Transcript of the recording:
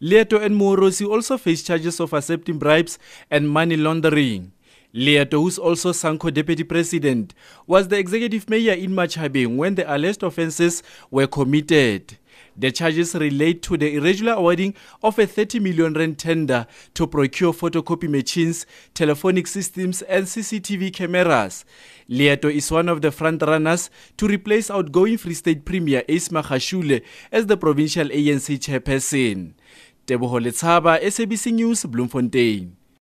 Leeto and Moorosi also face charges of accepting bribes and money laundering. Leeto, who's also SANCO deputy president, was the executive mayor in Matjhabeng when the alleged offences were committed. The charges relate to the irregular awarding of a 30 million rand tender to procure photocopy machines, telephonic systems, and CCTV cameras. Leeto is one of the frontrunners to replace outgoing Free State Premier Ace Magashule as the provincial ANC chairperson. Teboho Letshaba, SABC News, Bloemfontein.